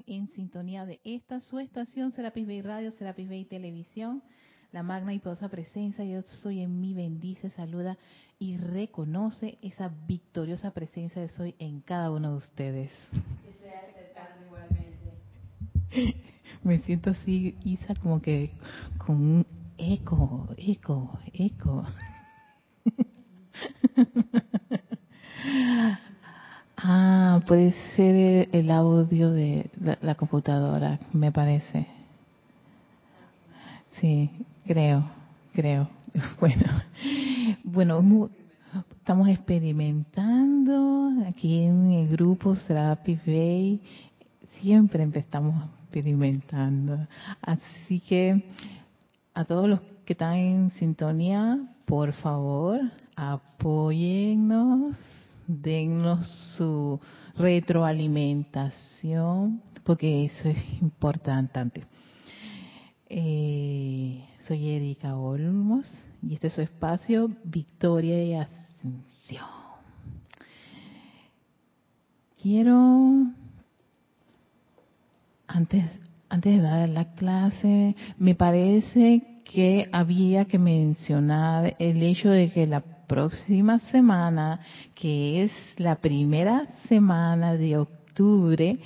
están en sintonía de esta su estación Serapis Bay Radio, Serapis Bay Televisión, la magna y poderosa presencia. Yo soy en mí, bendice, saluda y reconoce esa victoriosa presencia de soy en cada uno de ustedes. Me siento así, Isa, como que con un eco, eco, eco. Ah, puede ser el audio de la, computadora, me parece. Sí, creo, creo. Bueno, bueno, estamos experimentando aquí en el grupo Serapi Bay. Siempre estamos experimentando. Así que a todos los que están en sintonía, por favor, apóyennos dennos su retroalimentación, porque eso es importante. Eh, soy Erika Olmos y este es su espacio Victoria y Ascensión. Quiero, antes, antes de dar la clase, me parece que había que mencionar el hecho de que la próxima semana, que es la primera semana de octubre,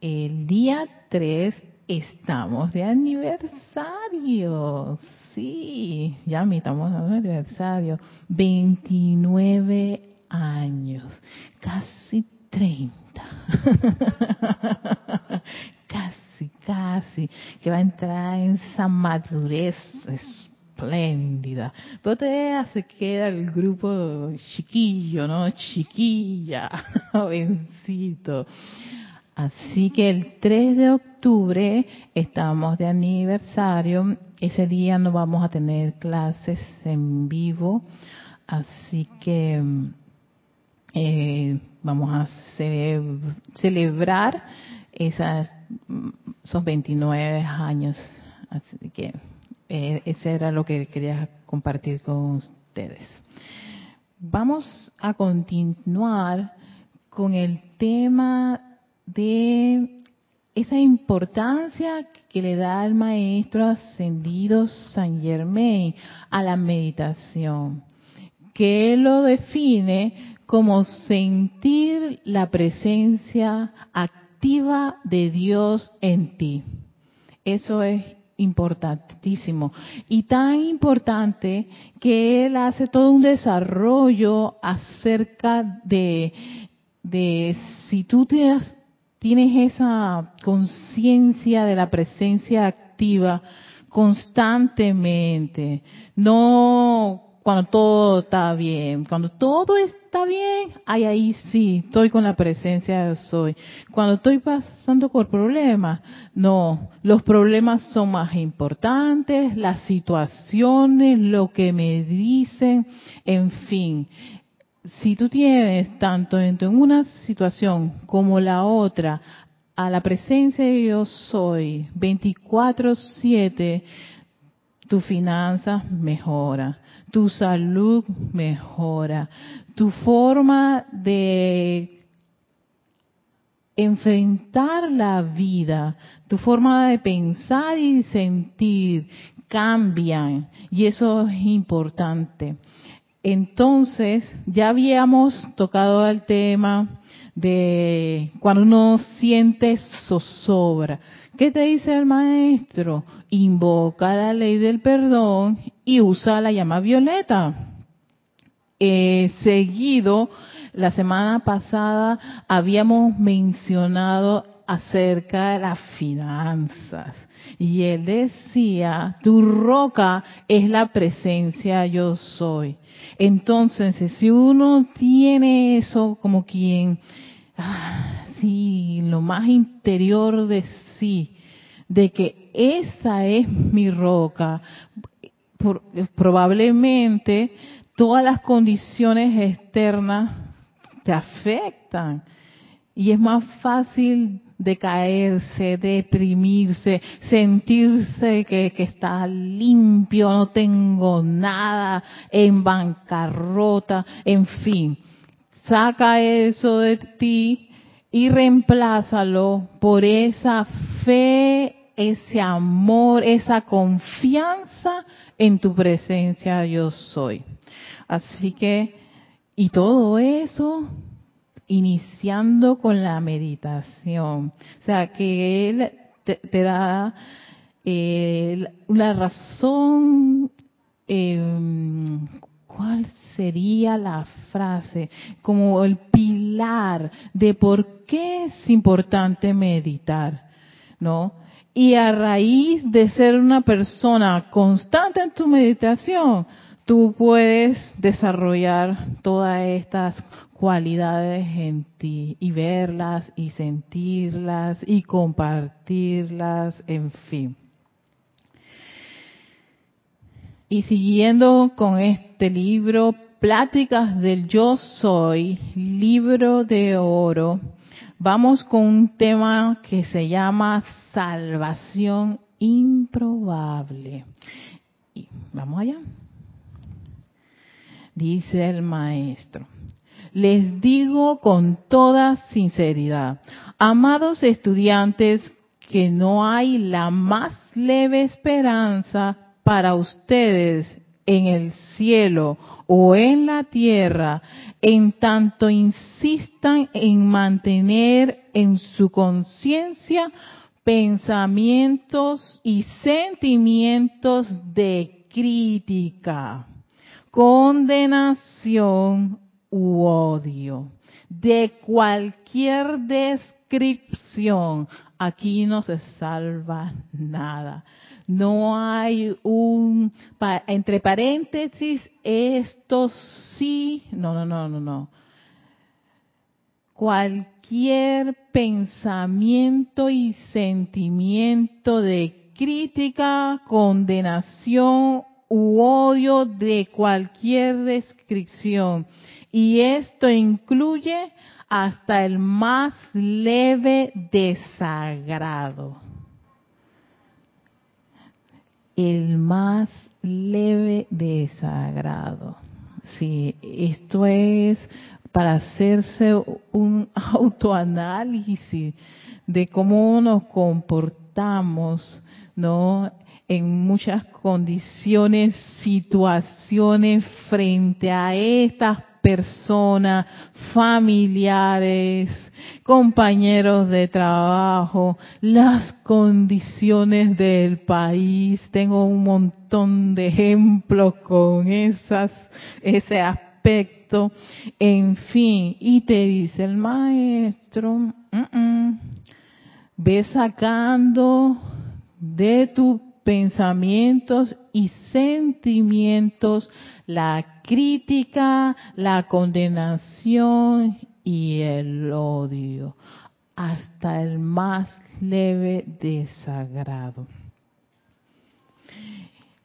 el día 3 estamos de aniversario. Sí, ya estamos de aniversario. 29 años, casi 30. casi, casi, que va a entrar en esa madurez espléndida. Pero todavía se queda el grupo chiquillo, ¿no? Chiquilla, jovencito. Así que el 3 de octubre estamos de aniversario. Ese día no vamos a tener clases en vivo. Así que eh, vamos a celebrar esas, esos 29 años. Así que eh, ese era lo que quería compartir con ustedes. Vamos a continuar con el tema de esa importancia que le da el maestro ascendido San Germain a la meditación, que él lo define como sentir la presencia activa de Dios en ti. Eso es importantísimo. Y tan importante que él hace todo un desarrollo acerca de, de si tú tienes, tienes esa conciencia de la presencia activa constantemente, no cuando todo está bien. Cuando todo está bien, ahí, ahí sí, estoy con la presencia de soy. Cuando estoy pasando por problemas, no, los problemas son más importantes, las situaciones, lo que me dicen, en fin. Si tú tienes tanto en una situación como la otra, a la presencia de yo soy 24/7, tu finanzas mejora tu salud mejora, tu forma de enfrentar la vida, tu forma de pensar y sentir cambian y eso es importante. Entonces, ya habíamos tocado el tema de cuando uno siente zozobra. ¿Qué te dice el maestro? Invoca la ley del perdón y usa la llama violeta. Eh, seguido, la semana pasada habíamos mencionado acerca de las finanzas. Y él decía, tu roca es la presencia yo soy. Entonces, si uno tiene eso como quien, ah, sí, lo más interior de sí, de que esa es mi roca, probablemente todas las condiciones externas te afectan y es más fácil decaerse, deprimirse, sentirse que, que está limpio, no tengo nada, en bancarrota, en fin. Saca eso de ti y reemplázalo por esa fe, ese amor, esa confianza en tu presencia yo soy. Así que, y todo eso iniciando con la meditación. O sea, que Él te, da eh, la razón, eh, ¿cuál sería la frase? Como el pilar de por qué es importante meditar, ¿no? Y a raíz de ser una persona constante en tu meditación, tú puedes desarrollar todas estas cualidades en ti y verlas y sentirlas y compartirlas, en fin. Y siguiendo con este libro, Pláticas del Yo Soy, libro de oro, vamos con un tema que se llama Salvación Improbable. Y vamos allá. Dice el maestro les digo con toda sinceridad, amados estudiantes, que no hay la más leve esperanza para ustedes en el cielo o en la tierra, en tanto insistan en mantener en su conciencia pensamientos y sentimientos de crítica, condenación u odio, de cualquier descripción, aquí no se salva nada. No hay un, entre paréntesis, esto sí, no, no, no, no, no. Cualquier pensamiento y sentimiento de crítica, condenación u odio de cualquier descripción y esto incluye hasta el más leve desagrado. El más leve desagrado. Sí, esto es para hacerse un autoanálisis de cómo nos comportamos, ¿no? En muchas condiciones, situaciones frente a estas personas, familiares, compañeros de trabajo, las condiciones del país. Tengo un montón de ejemplos con esas, ese aspecto. En fin, y te dice el maestro, ve sacando de tus pensamientos y sentimientos la crítica, la condenación y el odio, hasta el más leve desagrado.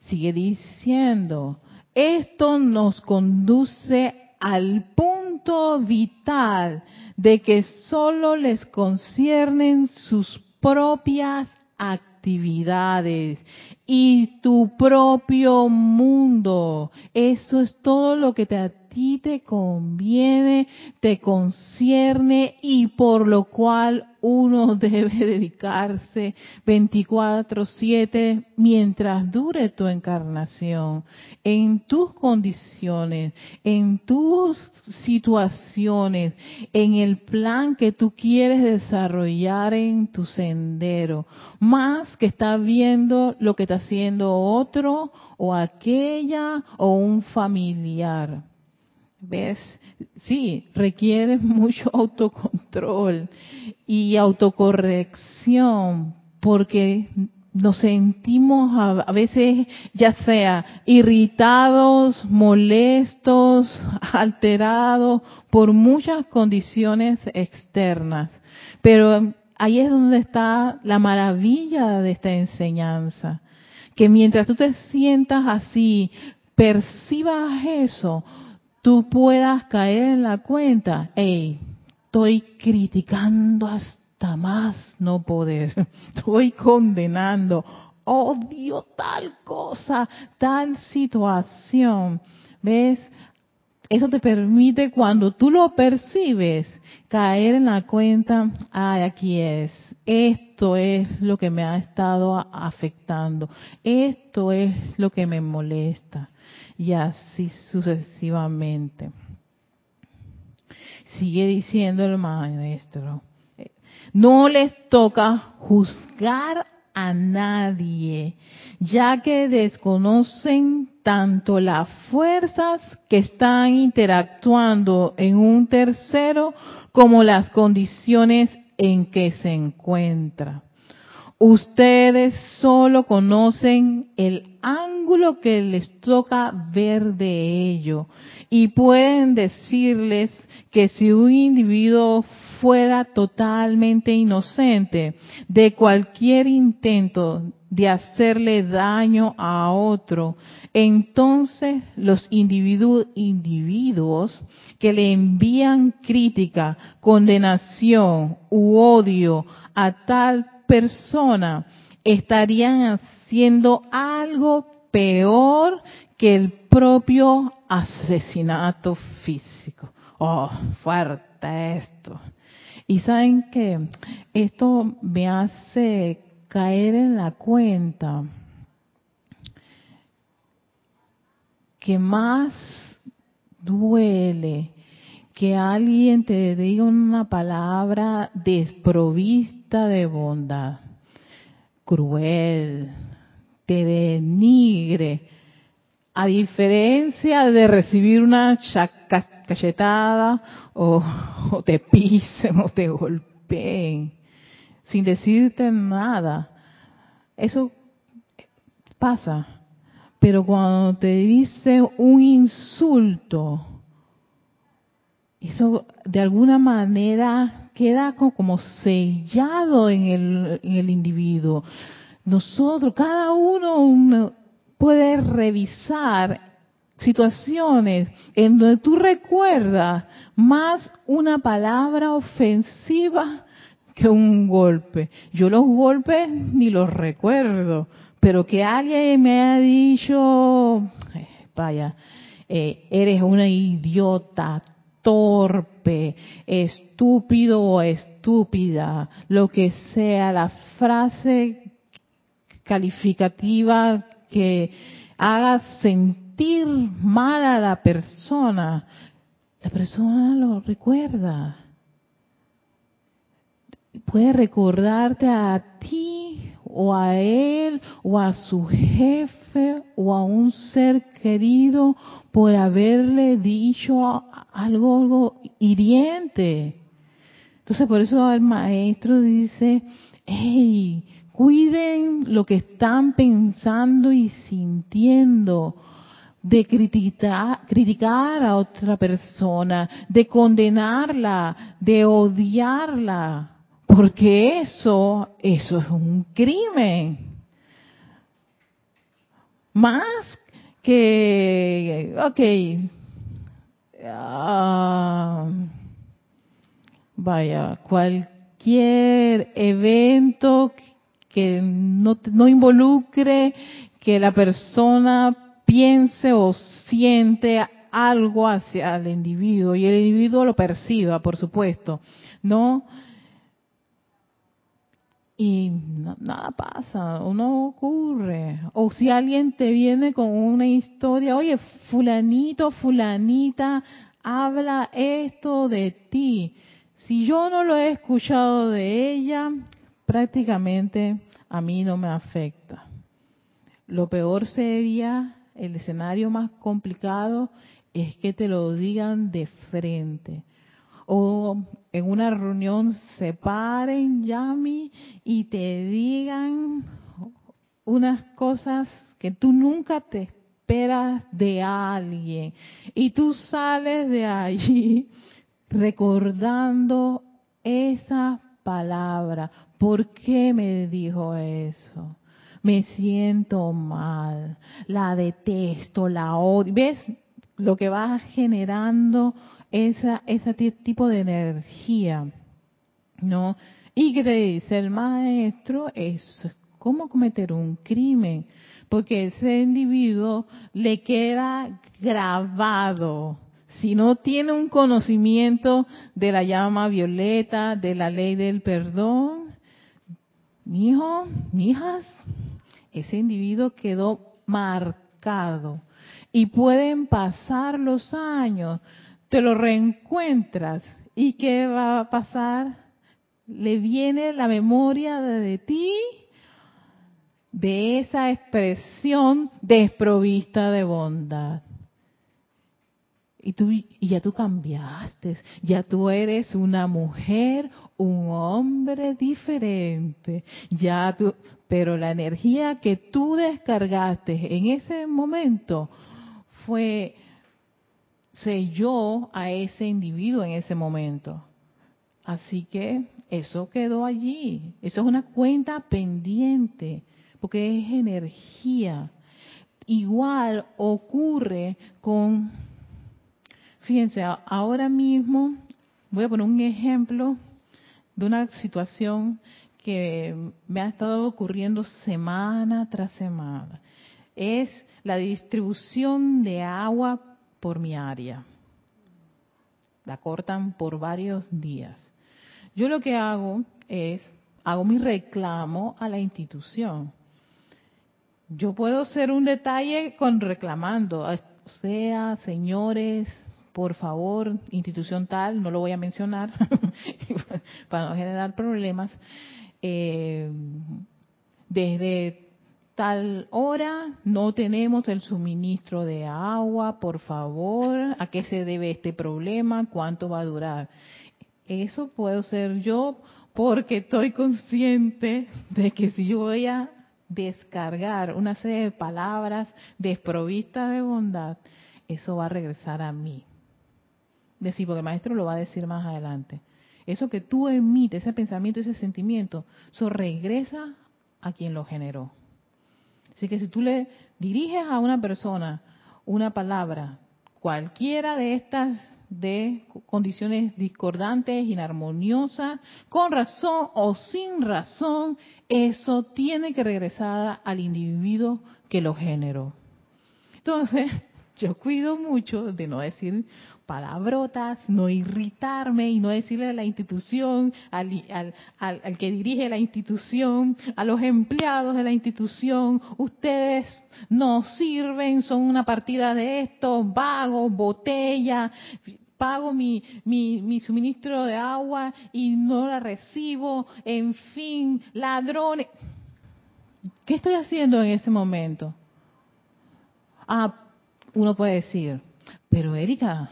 Sigue diciendo, esto nos conduce al punto vital de que solo les conciernen sus propias actividades y tu propio mundo. Eso es todo lo que te ti te conviene, te concierne y por lo cual uno debe dedicarse 24/7 mientras dure tu encarnación, en tus condiciones, en tus situaciones, en el plan que tú quieres desarrollar en tu sendero, más que estar viendo lo que está haciendo otro o aquella o un familiar. ¿Ves? Sí, requiere mucho autocontrol y autocorrección porque nos sentimos a, veces ya sea irritados, molestos, alterados por muchas condiciones externas. Pero ahí es donde está la maravilla de esta enseñanza. Que mientras tú te sientas así, percibas eso, tú puedas caer en la cuenta, hey, estoy criticando hasta más no poder, estoy condenando, odio tal cosa, tal situación, ¿ves? eso te permite cuando tú lo percibes caer en la cuenta, ay, aquí es, esto es lo que me ha estado afectando, esto es lo que me molesta y así sucesivamente. Sigue diciendo el maestro, no les toca juzgar a nadie, ya que desconocen tanto las fuerzas que están interactuando en un tercero como las condiciones en que se encuentra. Ustedes solo conocen el ángulo que les toca ver de ello. Y pueden decirles que si un individuo fuera totalmente inocente de cualquier intento de hacerle daño a otro, entonces los individuos que le envían crítica, condenación u odio a tal persona estarían haciendo algo peor que el propio asesinato físico. Oh, fuerte esto. Y saben que esto me hace caer en la cuenta que más duele que alguien te diga una palabra desprovista de bondad, cruel, te denigre, a diferencia de recibir una cachetada o, te pisen o te golpeen sin decirte nada. Eso pasa. Pero cuando te dice un insulto, eso de alguna manera queda como sellado en el, individuo. Nosotros, cada uno puede revisar situaciones en donde tú recuerdas más una palabra ofensiva que un golpe. Yo los golpes ni los recuerdo, pero que alguien me ha dicho, vaya, eh, eres una idiota, torpe, estúpido o estúpida, lo que sea, la frase calificativa que haga sentir mal a la persona, la persona lo recuerda. Puede recordarte a ti o a él o a su jefe o a un ser querido por haberle dicho algo, hiriente. Entonces por eso el maestro dice, hey, cuiden lo que están pensando y sintiendo de criticar a otra persona, de condenarla, de odiarla, porque eso, eso es un crimen. Más que, ok, ah, vaya, cualquier evento que no, no involucre que la persona piense o siente algo hacia el individuo y el individuo lo perciba, por supuesto, ¿no? Y nada pasa, no ocurre. O si alguien te viene con una historia, oye, fulanito, fulanita, habla esto de ti. Si yo no lo he escuchado de ella, prácticamente a mí no me afecta. Lo peor sería, el escenario más complicado es que te lo digan de frente. O en una reunión se paren, Yami, y te digan unas cosas que tú nunca te esperas de alguien. Y tú sales de allí recordando esa palabra. ¿Por qué me dijo eso? Me siento mal, la detesto, la odio. ¿Ves lo que va generando esa, ese tipo de energía? ¿No? Y que te dice el maestro, es como cometer un crimen, porque ese individuo le queda grabado, si no tiene un conocimiento de la llama violeta, de la ley del perdón, mi hijo, hijas, ese individuo quedó marcado. Y pueden pasar los años, te lo reencuentras. ¿Y qué va a pasar? Le viene la memoria de ti de esa expresión desprovista de bondad. Y, tú, y ya tú cambiaste, ya tú eres una mujer, un hombre diferente, ya tú, pero la energía que tú descargaste en ese momento fue, selló a ese individuo en ese momento. Así que eso quedó allí, eso es una cuenta pendiente porque es energía. Igual ocurre con, fíjense, ahora mismo voy a poner un ejemplo de una situación que me ha estado ocurriendo semana tras semana. Es la distribución de agua por mi área. La cortan por varios días. Yo lo que hago es, hago mi reclamo a la institución yo puedo ser un detalle con reclamando, o sea, señores, por favor, institución tal, no lo voy a mencionar para no generar problemas, eh, desde tal hora no tenemos el suministro de agua, por favor, ¿a qué se debe este problema? ¿Cuánto va a durar? Eso puedo ser yo porque estoy consciente de que si yo voy a descargar una serie de palabras desprovistas de bondad, eso va a regresar a mí. Decir, porque el maestro lo va a decir más adelante. Eso que tú emites, ese pensamiento, ese sentimiento, eso regresa a quien lo generó. Así que si tú le diriges a una persona una palabra, cualquiera de estas de condiciones discordantes, inarmoniosas, con razón o sin razón, eso tiene que regresar al individuo que lo generó. Entonces, yo cuido mucho de no decir palabrotas, no irritarme y no decirle a la institución, al, al, que dirige la institución, a los empleados de la institución, ustedes no sirven, son una partida de estos, vagos, botella, pago mi, mi, suministro de agua y no la recibo, en fin, ladrones. ¿Qué estoy haciendo en ese momento? Ah, uno puede decir, pero Erika,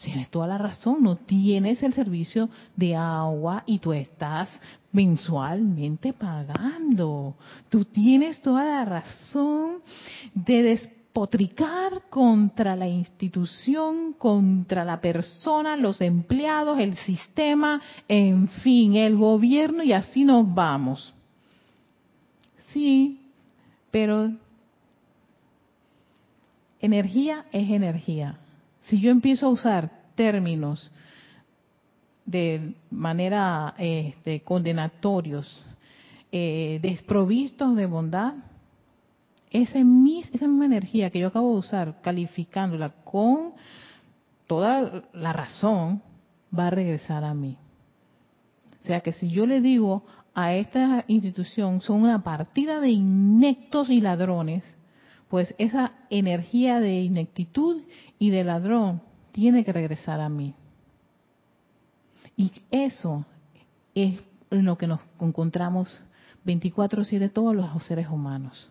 tienes toda la razón, no tienes el servicio de agua y tú estás mensualmente pagando. Tú tienes toda la razón de potricar contra la institución, contra la persona, los empleados, el sistema, en fin, el gobierno y así nos vamos. Sí, pero energía es energía. Si yo empiezo a usar términos de manera este, condenatorios, eh, desprovistos de bondad, esa, misma energía que yo acabo de usar, calificándola con toda la razón, va a regresar a mí. O sea que si yo le digo a esta institución son una partida de inectos y ladrones, pues esa energía de ineptitud y de ladrón tiene que regresar a mí. Y eso es en lo que nos encontramos 24/7 todos los seres humanos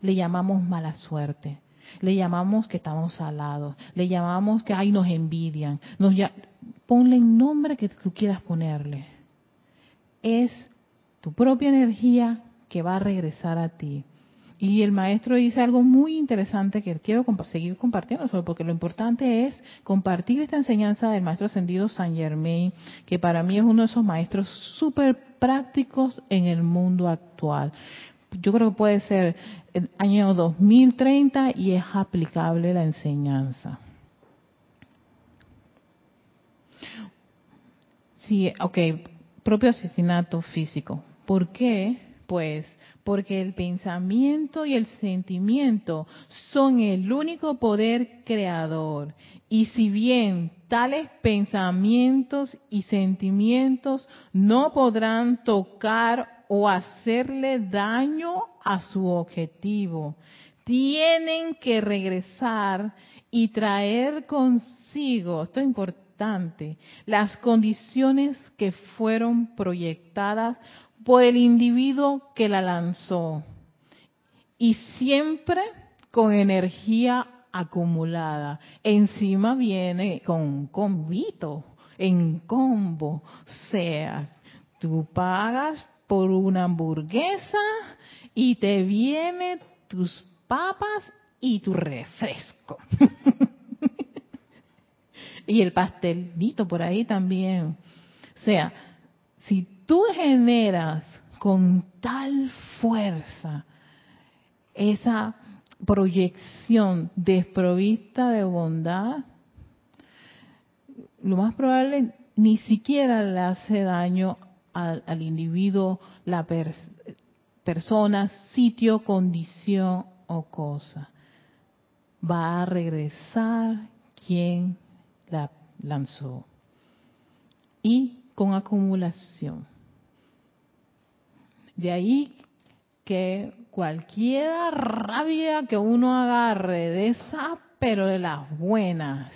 le llamamos mala suerte, le llamamos que estamos alados, le llamamos que ay nos envidian, ponle el nombre que tú quieras ponerle. Es tu propia energía que va a regresar a ti. Y el maestro dice algo muy interesante que quiero seguir compartiendo, porque lo importante es compartir esta enseñanza del maestro ascendido San Germain, que para mí es uno de esos maestros súper prácticos en el mundo actual yo creo que puede ser el año 2030 y es aplicable la enseñanza. Sí, ok, propio asesinato físico. ¿Por qué? Pues, porque el pensamiento y el sentimiento son el único poder creador. Y si bien tales pensamientos y sentimientos no podrán tocar o hacerle daño a su objetivo, tienen que regresar y traer consigo, esto es importante, las condiciones que fueron proyectadas por el individuo que la lanzó. Y siempre con energía acumulada. Encima viene con convito, en combo. sea, tú pagas por una hamburguesa y te viene tus papas y tu refresco. y el pastelito por ahí también. O sea, si tú generas con tal fuerza esa proyección desprovista de bondad, lo más probable ni siquiera le hace daño al, individuo, la persona, sitio, condición o cosa. Va a regresar quien la lanzó. Y con acumulación. De ahí que cualquier rabia que uno agarre de esa, pero de las buenas,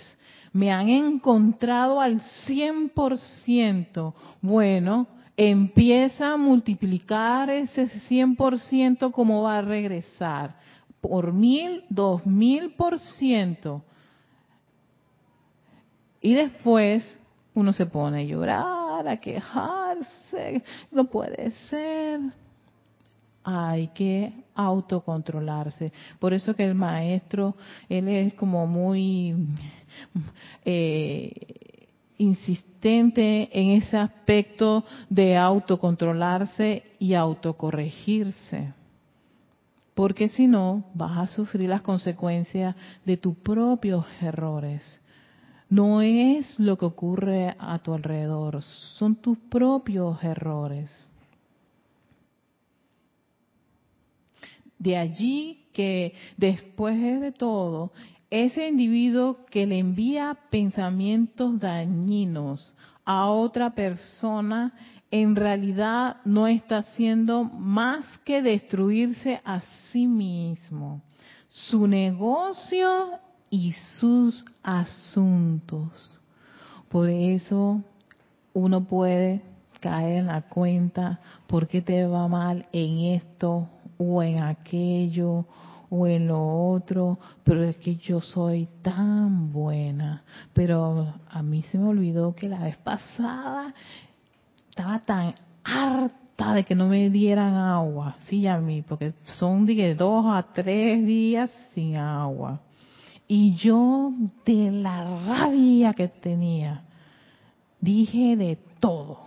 me han encontrado al 100%, bueno, empieza a multiplicar ese 100% como va a regresar, por mil, dos mil por ciento. Y después uno se pone a llorar, a quejarse, no puede ser. Hay que autocontrolarse. Por eso que el maestro, él es como muy eh, insistente en ese aspecto de autocontrolarse y autocorregirse. Porque si no, vas a sufrir las consecuencias de tus propios errores. No es lo que ocurre a tu alrededor, son tus propios errores. De allí que después de todo, ese individuo que le envía pensamientos dañinos a otra persona, en realidad no está haciendo más que destruirse a sí mismo. Su negocio y sus asuntos. Por eso uno puede caer en la cuenta por qué te va mal en esto o en aquello o en lo otro, pero es que yo soy tan buena. Pero a mí se me olvidó que la vez pasada estaba tan harta de que no me dieran agua, sí, a mí, porque son dos a tres días sin agua. Y yo de la rabia que tenía, dije de todo,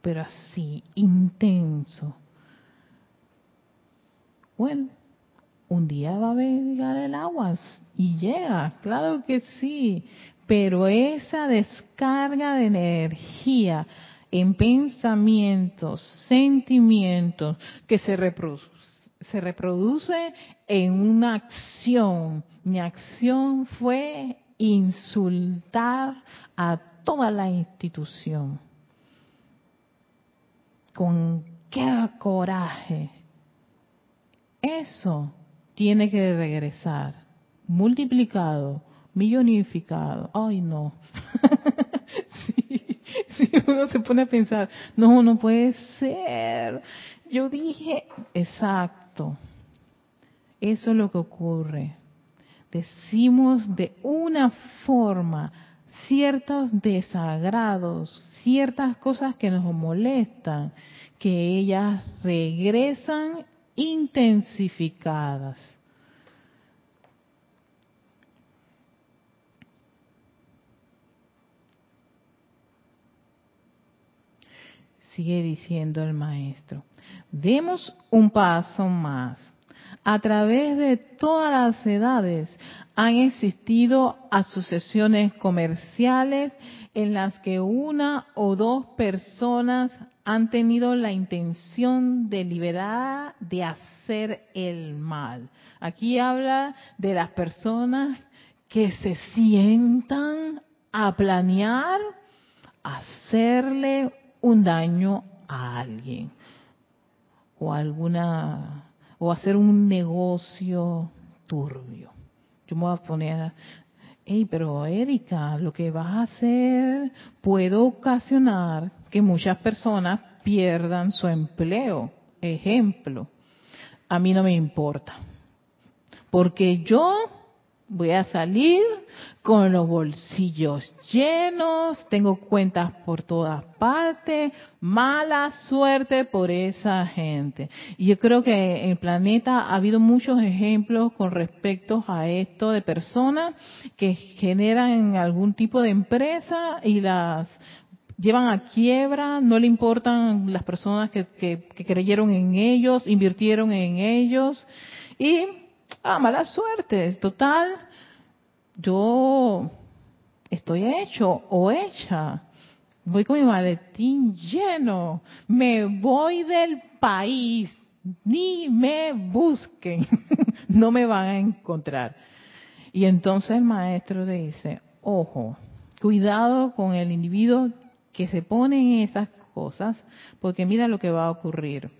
pero así, intenso. Bueno, un día va a llegar el agua y llega, claro que sí, pero esa descarga de energía en pensamientos, sentimientos que se reproducen se reproduce en una acción. Mi acción fue insultar a toda la institución. Con qué coraje. Eso tiene que regresar, multiplicado, millonificado. Ay, no. si uno se pone a pensar, no, no puede ser. Yo dije, exacto eso es lo que ocurre. Decimos de una forma ciertos desagrados, ciertas cosas que nos molestan, que ellas regresan intensificadas. Sigue diciendo el maestro. Demos un paso más. A través de todas las edades han existido asociaciones comerciales en las que una o dos personas han tenido la intención deliberada de hacer el mal. Aquí habla de las personas que se sientan a planear hacerle un daño a alguien o alguna o hacer un negocio turbio. Yo me voy a poner, hey, pero Erika, lo que vas a hacer puede ocasionar que muchas personas pierdan su empleo. Ejemplo, a mí no me importa, porque yo voy a salir con los bolsillos llenos, tengo cuentas por todas partes, mala suerte por esa gente. Y yo creo que en el planeta ha habido muchos ejemplos con respecto a esto de personas que generan algún tipo de empresa y las llevan a quiebra, no le importan las personas que, que creyeron en ellos, invirtieron en ellos y Ah, mala suerte. Total, yo estoy hecho o hecha. Voy con mi maletín lleno. Me voy del país. Ni me busquen. no me van a encontrar. Y entonces el maestro le dice, ojo, cuidado con el individuo que se pone en esas cosas, porque mira lo que va a ocurrir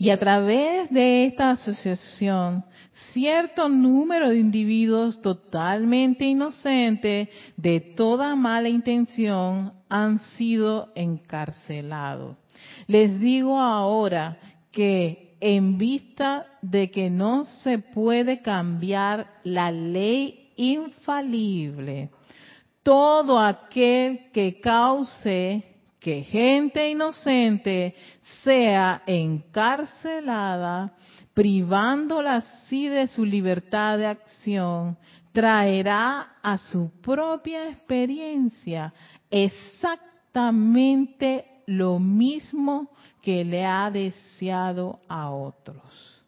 y a través de esta asociación, cierto número de individuos totalmente inocentes de toda mala intención han sido encarcelados. Les digo ahora que en vista de que no se puede cambiar la ley infalible, todo aquel que cause que gente inocente sea encarcelada, privándola así de su libertad de acción, traerá a su propia experiencia exactamente lo mismo que le ha deseado a otros.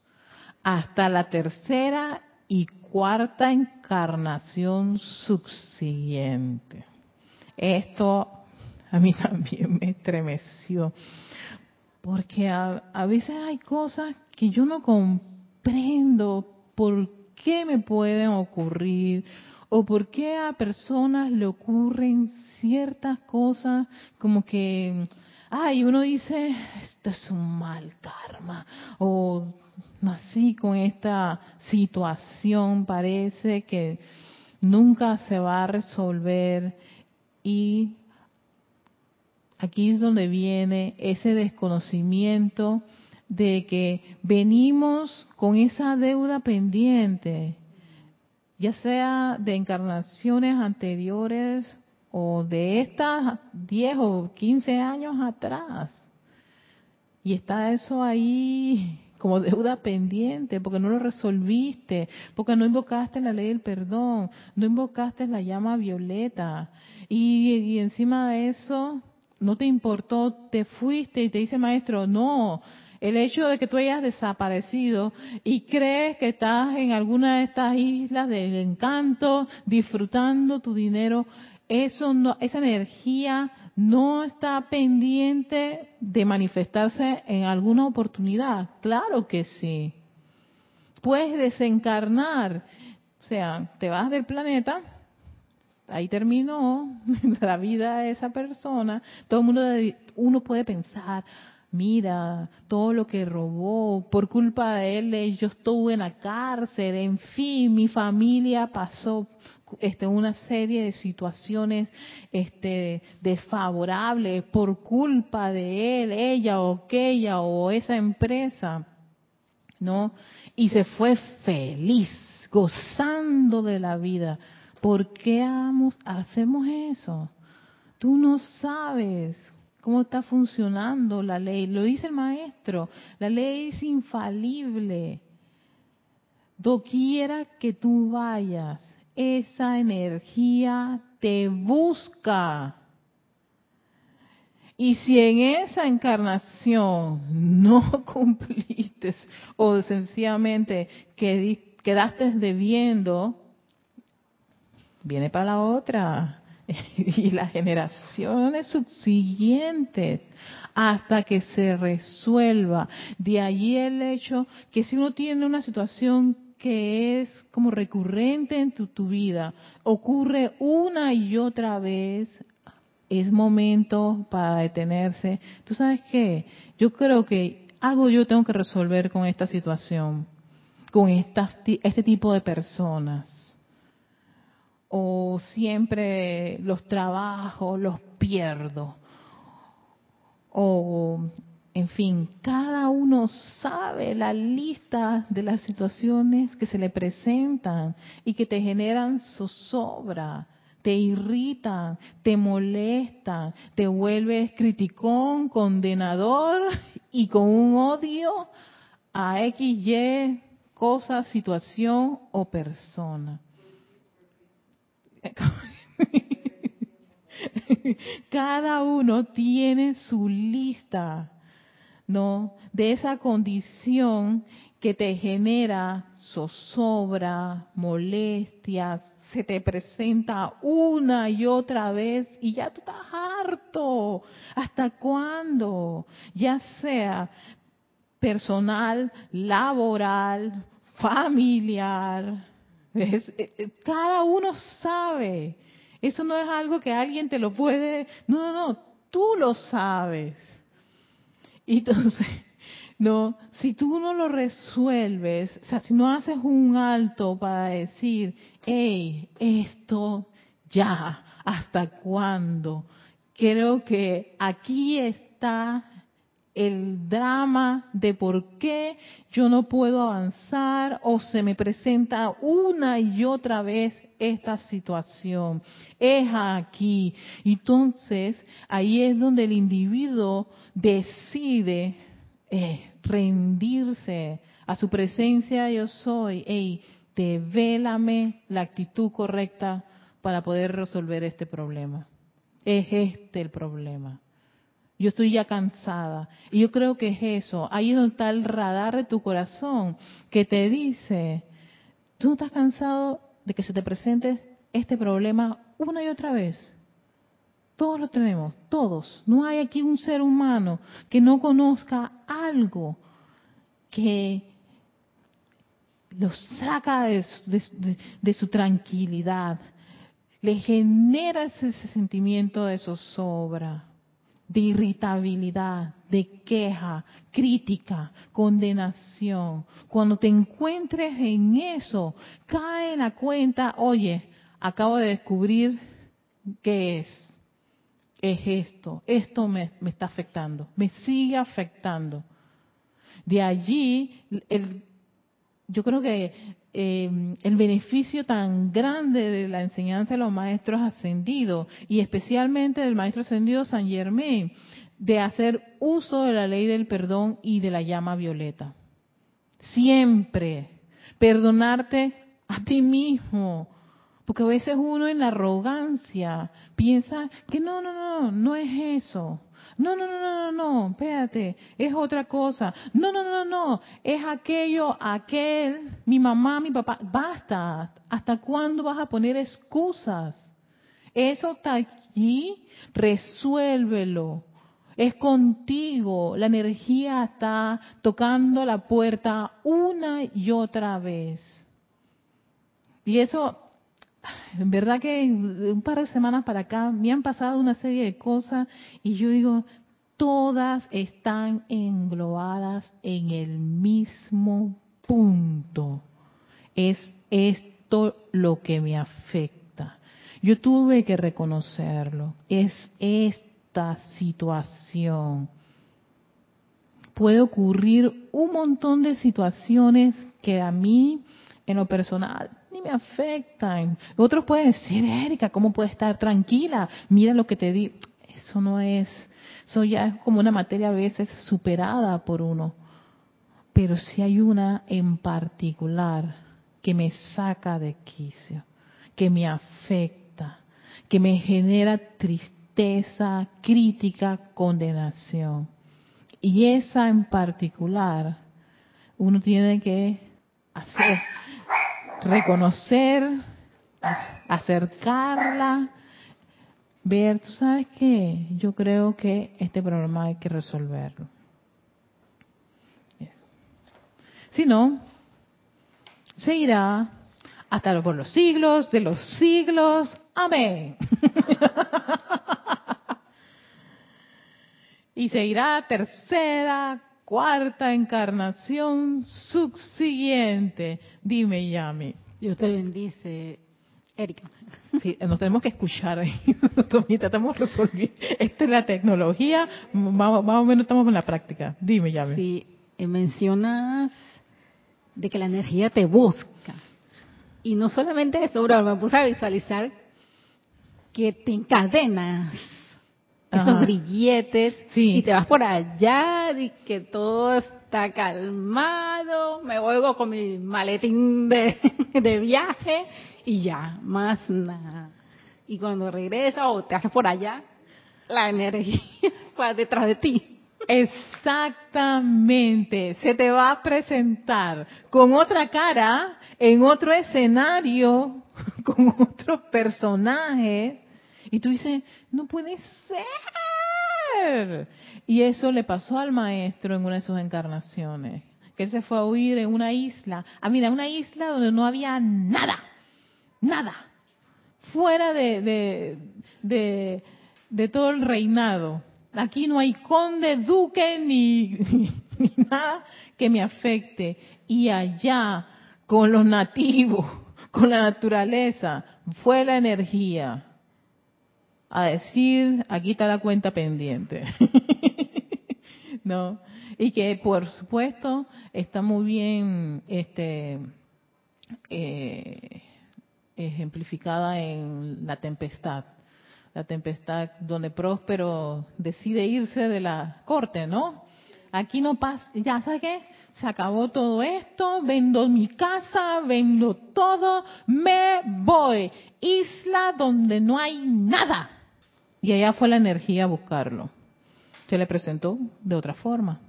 Hasta la tercera y cuarta encarnación subsiguiente. Esto a mí también me estremeció porque a, veces hay cosas que yo no comprendo por qué me pueden ocurrir o por qué a personas le ocurren ciertas cosas como que, ay, uno dice, esto es un mal karma, o nací con esta situación, parece que nunca se va a resolver y aquí es donde viene ese desconocimiento de que venimos con esa deuda pendiente, ya sea de encarnaciones anteriores o de estas 10 o 15 años atrás. Y está eso ahí como deuda pendiente, porque no lo resolviste, porque no invocaste la ley del perdón, no invocaste la llama violeta. Y, y encima de eso, no te importó, te fuiste y te dice maestro, no, el hecho de que tú hayas desaparecido y crees que estás en alguna de estas islas del encanto, disfrutando tu dinero, eso no, esa energía no está pendiente de manifestarse en alguna oportunidad. Claro que sí. Puedes desencarnar, o sea, te vas del planeta, ahí terminó la vida de esa persona. Todo el mundo, uno puede pensar, mira, todo lo que robó, por culpa de él yo estuve en la cárcel, en fin, mi familia pasó este, una serie de situaciones este, desfavorables por culpa de él, ella o aquella o esa empresa, ¿no? Y se fue feliz, gozando de la vida. ¿Por qué hacemos eso? Tú no sabes cómo está funcionando la ley. Lo dice el maestro, la ley es infalible. Doquiera que tú vayas, esa energía te busca. Y si en esa encarnación no cumpliste o sencillamente quedaste debiendo, viene para la otra. y las generaciones subsiguientes hasta que se resuelva. De allí el hecho que si uno tiene una situación que es como recurrente en tu, vida, ocurre una y otra vez, es momento para detenerse. ¿Tú sabes qué? Yo creo que algo yo tengo que resolver con esta situación, con estas, este tipo de personas. O siempre los trabajos los pierdo. O, en fin, cada uno sabe la lista de las situaciones que se le presentan y que te generan zozobra te irritan, te molestan, te vuelves criticón, condenador y con un odio a X, Y, cosa, situación o persona. Cada uno tiene su lista, ¿no? De esa condición que te genera zozobra, molestias, se te presenta una y otra vez y ya tú estás harto. ¿Hasta cuándo? Ya sea personal, laboral, familiar. Eh, eh, cada uno sabe. Eso no es algo que alguien te lo puede... No, no, no. Tú lo sabes. Y entonces no, si tú no lo resuelves, o sea, si no haces un alto para decir, hey, esto ya, ¿hasta cuándo? Creo que aquí está el drama de por qué yo no puedo avanzar o se me presenta una y otra vez esta situación. Es aquí. Entonces, ahí es donde el individuo decide eh, rendirse a su presencia yo soy, hey, devélame la actitud correcta para poder resolver este problema. Es este el problema. Yo estoy ya cansada. Y yo creo que es eso. Ahí donde está el radar de tu corazón que te dice, tú no estás cansado de que se te presente este problema una y otra vez. Todos lo tenemos, todos. No hay aquí un ser humano que no conozca algo que lo saca de, su tranquilidad, le genera ese, sentimiento de zozobra, de irritabilidad, de queja, crítica, condenación. Cuando te encuentres en eso, cae en la cuenta, oye, acabo de descubrir qué es. Es esto, esto me está afectando, me sigue afectando. De allí, el, yo creo que em, el beneficio tan grande de la enseñanza de los maestros ascendidos, y especialmente del maestro ascendido San Germain, de hacer uso de la ley del perdón y de la llama violeta. Siempre perdonarte a ti mismo, porque a veces uno en la arrogancia piensa que no, no, no, no es eso. No, no, no, no, no, no, espérate, es otra cosa. No, no, no, no, es aquello, aquel, mi mamá, mi papá. Basta, ¿hasta cuándo vas a poner excusas? Eso está allí, resuélvelo. Es contigo, la energía está tocando la puerta una y otra vez. Y eso, en verdad que un par de semanas para acá me han pasado una serie de cosas y yo digo, todas están englobadas en el mismo punto. Es esto lo que me afecta. Yo tuve que reconocerlo. Es esta situación. Puede ocurrir un montón de situaciones que a mí, en lo personal, ni me afectan. Otros pueden decir, Erika, ¿cómo puedes estar tranquila? Mira lo que te di. Eso no es, eso ya es como una materia a veces superada por uno. Pero si hay una en particular que me saca de quicio, que me afecta, que me genera tristeza, crítica, condenación. Y esa en particular, uno tiene que hacer reconocer, acercarla, ver, ¿tú sabes qué? Yo creo que este problema hay que resolverlo. Si no, se irá hasta por los siglos de los siglos. Amén. y se irá tercera, cuarta encarnación subsiguiente. Dime, Yami. Dios te bendice, Erika. Sí, nos tenemos que escuchar ahí. estamos resolviendo. Esta es la tecnología, más, o menos estamos en la práctica. Dime, Yami. Sí, eh, mencionas de que la energía te busca. Y no solamente eso, bro, me puse a visualizar que te encadenas esos grilletes y te vas por allá y que todo está calmado, me voy con mi maletín de, de viaje y ya, más nada. Y cuando regresas o te haces por allá, la energía va detrás de ti. Exactamente, se te va a presentar con otra cara, en otro escenario, con otro personaje, y tú dices, no puede ser. Y eso le pasó al maestro en una de sus encarnaciones, que él se fue a huir en una isla, ah, mira, una isla donde no había nada, nada, fuera de, de, todo el reinado Aquí no hay conde, duque, ni, nada que me afecte. Y allá, con los nativos, con la naturaleza, fue la energía a decir, aquí está la cuenta pendiente. ¿No? Y que, por supuesto, está muy bien este, eh, ejemplificada en la tempestad la tempestad donde Próspero decide irse de la corte, ¿no? Aquí no pasa, ya sabes qué, se acabó todo esto, vendo mi casa, vendo todo, me voy. Isla donde no hay nada. Y allá fue la energía a buscarlo. Se le presentó de otra forma.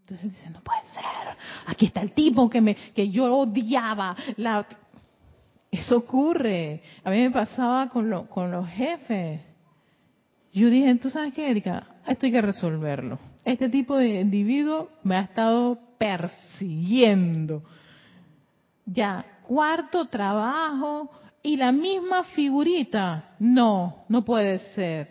Entonces dice, no puede ser. Aquí está el tipo que me, que yo odiaba. La, eso ocurre. A mí me pasaba con, con los jefes. Yo dije, ¿tú sabes qué, Erika? Esto hay que resolverlo. Este tipo de individuo me ha estado persiguiendo. Ya, cuarto trabajo y la misma figurita. No, no puede ser.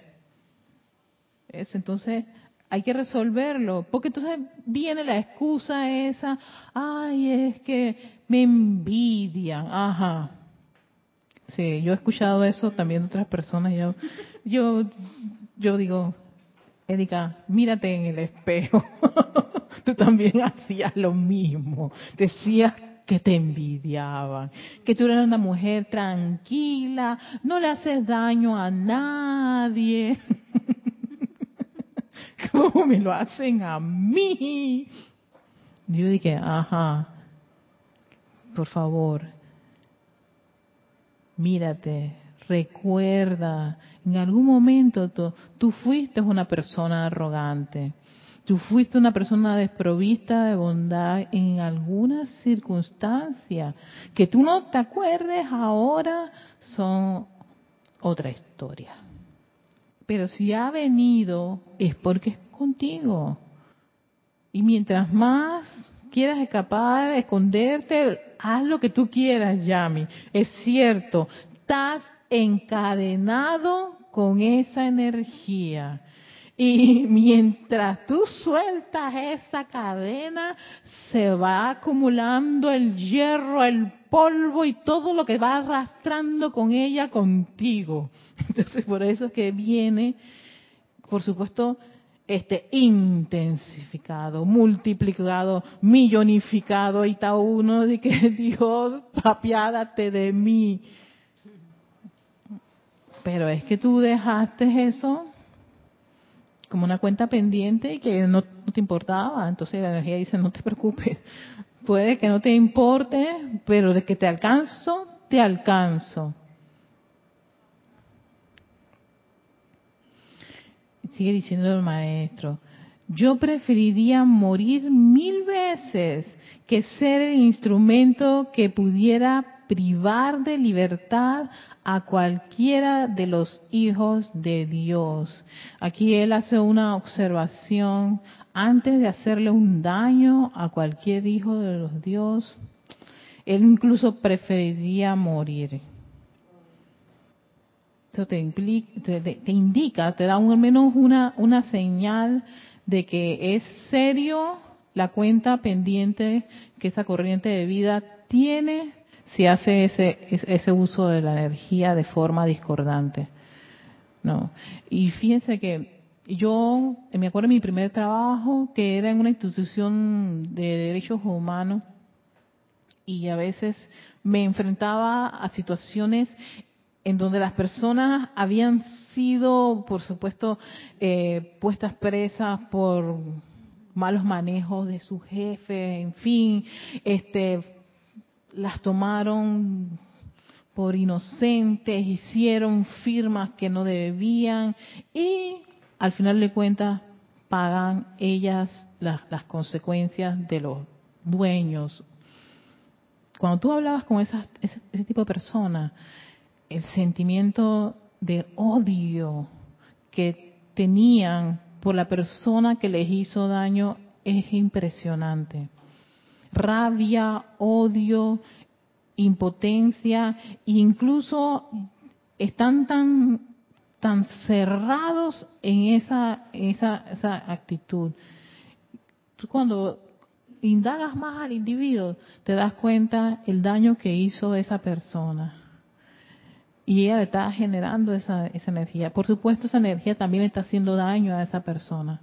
Es, entonces, hay que resolverlo, porque entonces viene la excusa esa, ay, es que me envidian, ajá, Sí, yo he escuchado eso también de otras personas. Yo, yo, yo digo, Erika, mírate en el espejo. Tú también hacías lo mismo. Decías que te envidiaban, que tú eras una mujer tranquila, no le haces daño a nadie. ¿Cómo me lo hacen a mí? Yo dije, ajá, por favor, mírate, recuerda, en algún momento tú, fuiste una persona arrogante, tú fuiste una persona desprovista de bondad en alguna circunstancia, que tú no te acuerdes ahora son otra historia. Pero si ha venido es porque es contigo. Y mientras más quieras escapar, esconderte, haz lo que tú quieras, Yami. Es cierto, estás encadenado con esa energía. Y mientras tú sueltas esa cadena, se va acumulando el hierro, el polvo y todo lo que va arrastrando con ella contigo. Entonces, por eso es que viene, por supuesto, este intensificado, multiplicado, millonificado, y está uno de que Dios, apiádate de mí. Pero es que tú dejaste eso como una cuenta pendiente y que no, te importaba. Entonces la energía dice, no te preocupes. Puede que no te importe, pero de que te alcanzo, te alcanzo. sigue diciendo el maestro, yo preferiría morir mil veces que ser el instrumento que pudiera privar de libertad a cualquiera de los hijos de Dios. Aquí él hace una observación antes de hacerle un daño a cualquier hijo de los Dios. Él incluso preferiría morir. Eso te, implica, te, indica, te da al menos una, una señal de que es serio la cuenta pendiente que esa corriente de vida tiene si hace ese, ese uso de la energía de forma discordante. No. Y fíjense que yo me acuerdo de mi primer trabajo que era en una institución de derechos humanos y a veces me enfrentaba a situaciones en donde las personas habían sido, por supuesto, eh, puestas presas por malos manejos de su jefe, en fin, este, las tomaron por inocentes, hicieron firmas que no debían y al final de cuentas pagan ellas las, las consecuencias de los dueños. Cuando tú hablabas con ese, ese tipo de personas, el sentimiento de odio que tenían por la persona que les hizo daño es impresionante. Rabia, odio, impotencia, incluso están tan tan cerrados en esa, esa, esa actitud. Tú cuando indagas más al individuo, te das cuenta el daño que hizo esa persona y ella está generando esa, esa energía. Por supuesto, esa energía también está haciendo daño a esa persona,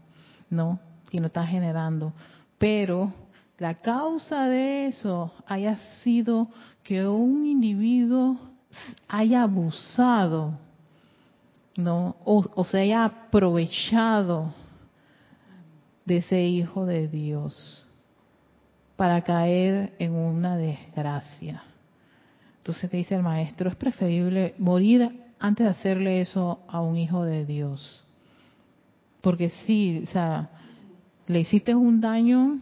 ¿no? Y lo está generando. Pero la causa de eso haya sido que un individuo haya abusado, ¿no? O, se haya aprovechado de ese hijo de Dios para caer en una desgracia. Entonces te dice el maestro, es preferible morir antes de hacerle eso a un hijo de Dios. Porque si, o sea, le hiciste un daño,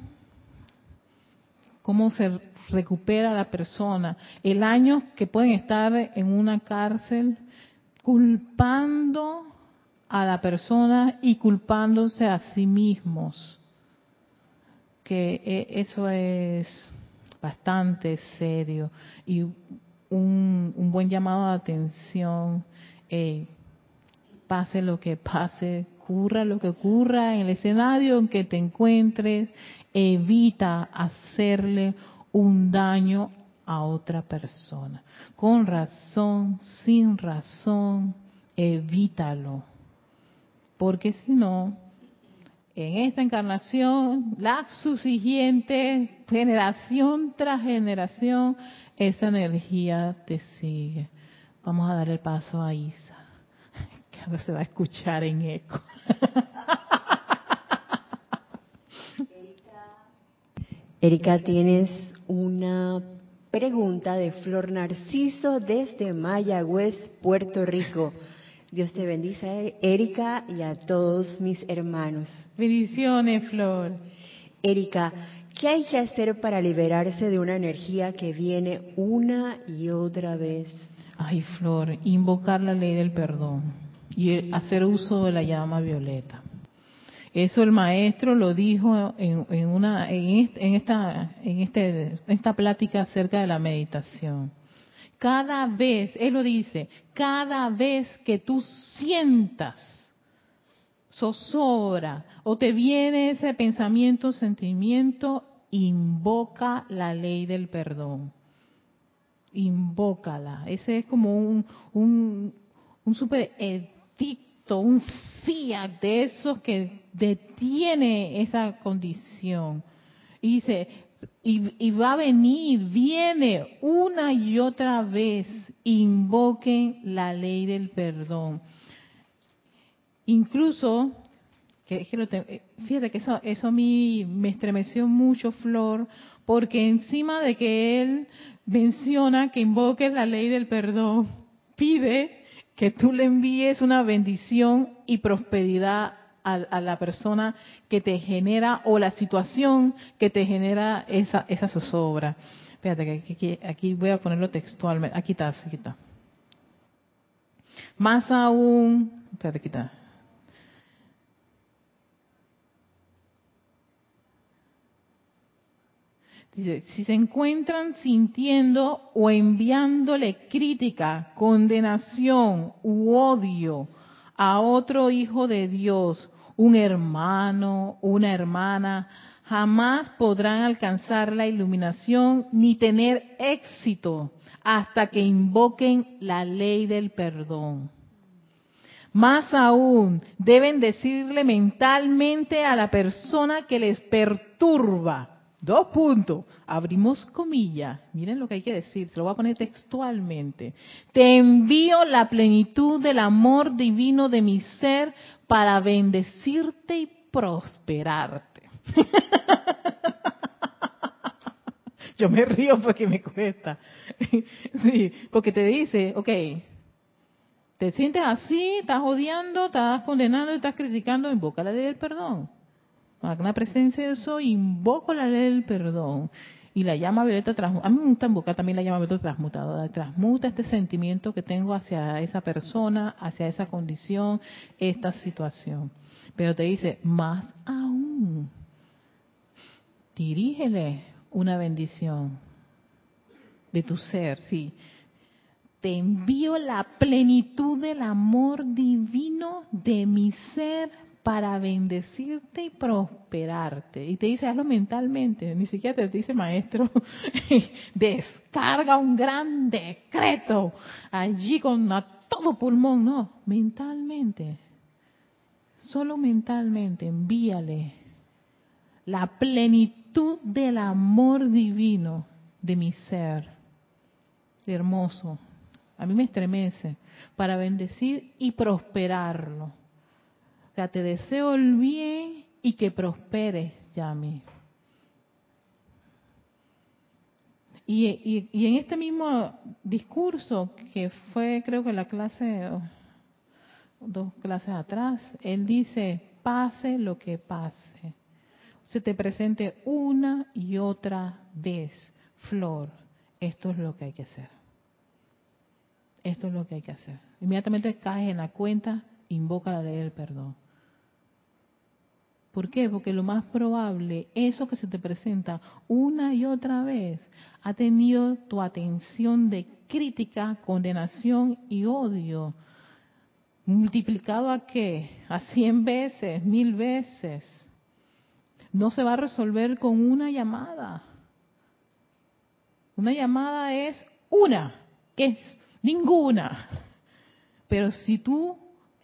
¿cómo se recupera la persona? El año que pueden estar en una cárcel culpando a la persona y culpándose a sí mismos. Que e, eso es bastante serio. Y un, buen llamado de atención, eh, pase lo que pase, ocurra lo que ocurra en el escenario en que te encuentres, evita hacerle un daño a otra persona. Con razón, sin razón, evítalo. Porque si no, en esta encarnación, la subsiguiente, generación tras generación, esa energía te sigue. Vamos a dar el paso a Isa, que ahora se va a escuchar en eco. Erika, tienes una pregunta de Flor Narciso desde Mayagüez, Puerto Rico. Dios te bendice, Erika, y a todos mis hermanos. Bendiciones, Flor. Erika, ¿Qué hay que hacer para liberarse de una energía que viene una y otra vez? Ay, Flor, invocar la ley del perdón y hacer uso de la llama violeta. Eso el maestro lo dijo en, una en, esta en este, esta plática acerca de la meditación. Cada vez, él lo dice, cada vez que tú sientas zozobra o te viene ese pensamiento, sentimiento, invoca la ley del perdón. Invócala. Ese es como un, un, un super edicto, un fiat de esos que detiene esa condición. Y dice, y, va a venir, viene una y otra vez, invoquen la ley del perdón. Incluso que, eh, fíjate que eso, eso a mí me estremeció mucho, Flor, porque encima de que él menciona que invoques la ley del perdón, pide que tú le envíes una bendición y prosperidad a, la persona que te genera o la situación que te genera esa, esa zozobra. Espérate, que aquí, voy a ponerlo textualmente. Aquí está, aquí está. Más aún, espérate, aquí. Si se encuentran sintiendo o enviándole crítica, condenación u odio a otro hijo de Dios, un hermano, una hermana, jamás podrán alcanzar la iluminación ni tener éxito hasta que invoquen la ley del perdón. Más aún, deben decirle mentalmente a la persona que les perturba, Dos puntos. Abrimos comillas. Miren lo que hay que decir. Se lo voy a poner textualmente. Te envío la plenitud del amor divino de mi ser para bendecirte y prosperarte. Yo me río porque me cuesta. Sí, porque te dice, ok, te sientes así, estás odiando, estás condenando, estás criticando, invoca la ley del perdón Magna presencia de soy, invoco la ley del perdón. Y la llama violeta transmuta. A mí me gusta invocar también la llama violeta transmutadora. Transmuta este sentimiento que tengo hacia esa persona, hacia esa condición, esta situación. Pero te dice, más aún, dirígele una bendición de tu ser, sí. Te envío la plenitud del amor divino de mi ser para bendecirte y prosperarte. Y te dice, hazlo mentalmente, ni siquiera te dice maestro, descarga un gran decreto allí con todo pulmón, no, mentalmente, solo mentalmente, envíale la plenitud del amor divino de mi ser, hermoso, a mí me estremece, para bendecir y prosperarlo sea, te deseo el bien y que prosperes, Yami. Y, y, en este mismo discurso, que fue creo que la clase, dos clases atrás, él dice, pase lo que pase. Se te presente una y otra vez, Flor, esto es lo que hay que hacer. Esto es lo que hay que hacer. Inmediatamente caes en la cuenta, invoca la ley del perdón. ¿Por qué? Porque lo más probable, eso que se te presenta una y otra vez, ha tenido tu atención de crítica, condenación y odio. ¿Multiplicado a qué? A cien veces, mil veces. No se va a resolver con una llamada. Una llamada es una, que es ninguna. Pero si tú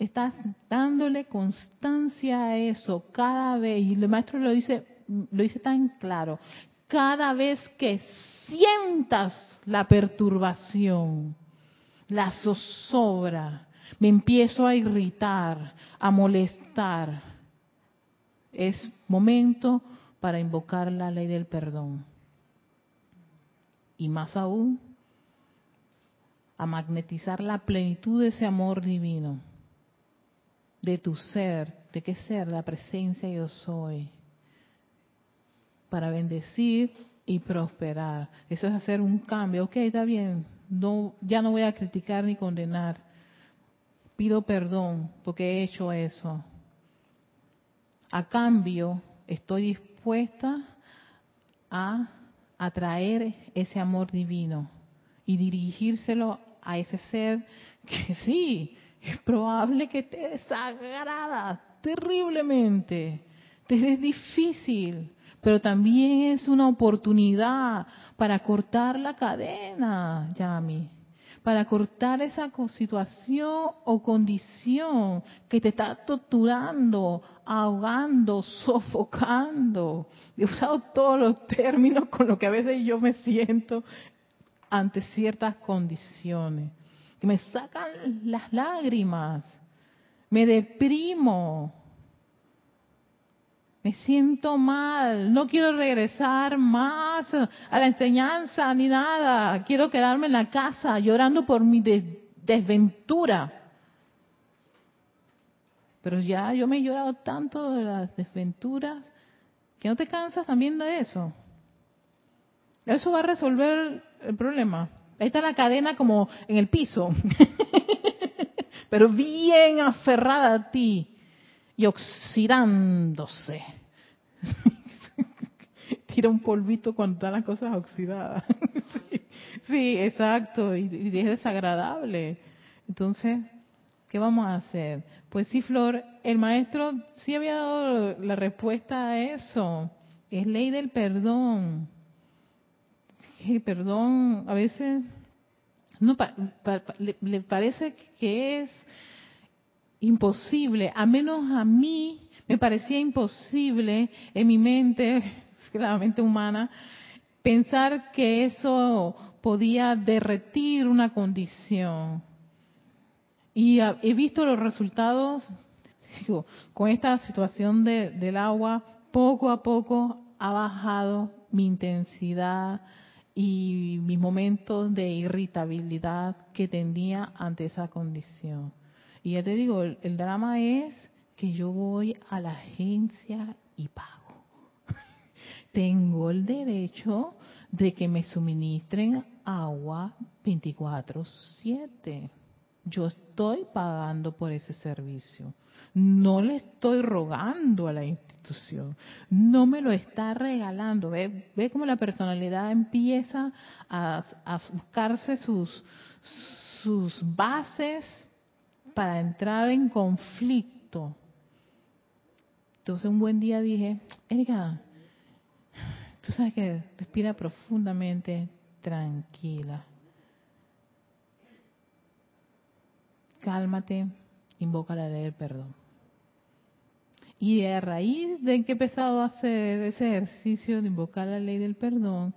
estás dándole constancia a eso cada vez, y el maestro lo dice, lo dice tan claro, cada vez que sientas la perturbación, la zozobra, me empiezo a irritar, a molestar, es momento para invocar la ley del perdón. Y más aún, a magnetizar la plenitud de ese amor divino de tu ser, de qué ser, la presencia yo soy, para bendecir y prosperar. Eso es hacer un cambio. Ok, está bien, no, ya no voy a criticar ni condenar. Pido perdón porque he hecho eso. A cambio, estoy dispuesta a atraer ese amor divino y dirigírselo a ese ser que sí, es probable que te desagrada terriblemente, te es difícil, pero también es una oportunidad para cortar la cadena, Yami, para cortar esa situación o condición que te está torturando, ahogando, sofocando. He usado todos los términos con los que a veces yo me siento ante ciertas condiciones me sacan las lágrimas, me deprimo, me siento mal, no quiero regresar más a la enseñanza ni nada, quiero quedarme en la casa llorando por mi desventura. Pero ya yo me he llorado tanto de las desventuras que no te cansas también de eso. Eso va a resolver el problema. Ahí está la cadena como en el piso, pero bien aferrada a ti y oxidándose. Tira un polvito cuando están las cosas oxidadas. sí, exacto, y, y es desagradable. Entonces, ¿qué vamos a hacer? Pues sí, Flor, el maestro sí había dado la respuesta a eso. Es ley del perdón. Perdón a veces no le, le, parece que es imposible, a menos a mí me parecía imposible en mi mente, la mente humana, pensar que eso podía derretir una condición. Y he visto los resultados digo, con esta situación de, del agua, poco a poco ha bajado mi intensidad y mis momentos de irritabilidad que tenía ante esa condición. Y ya te digo, el, el drama es que yo voy a la agencia y pago. Tengo el derecho de que me suministren agua 24/7. Yo estoy pagando por ese servicio. No le estoy rogando a la No me lo está regalando. Ve, ve cómo la personalidad empieza a, a buscarse sus, sus bases para entrar en conflicto. Entonces un buen día dije, Erika, tú sabes que respira profundamente, tranquila. Cálmate, invoca la ley del perdón. Y a raíz de que he empezado a hacer ese ejercicio de invocar la ley del perdón,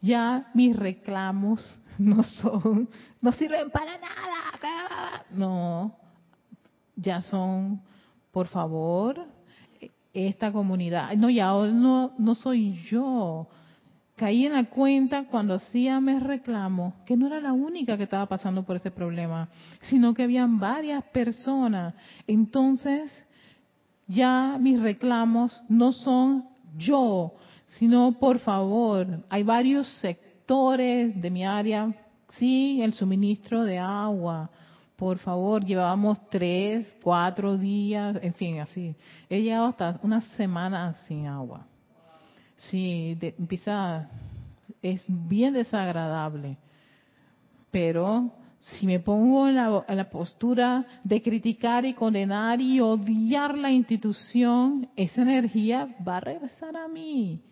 ya mis reclamos no son, no sirven para nada. No, ya son, por favor, esta comunidad. No, ya no, no soy yo. Caí en la cuenta cuando hacía mis reclamos que no era la única que estaba pasando por ese problema, sino que habían varias personas. Entonces, ya mis reclamos no son yo, sino por favor, hay varios sectores de mi área, sí, el suministro de agua, por favor, llevábamos tres, cuatro días, en fin, así. He llegado hasta una semana sin agua. Sí, de, empieza, es bien desagradable. Pero si me pongo en la, postura de criticar y condenar y odiar la institución, esa energía va a regresar a mí.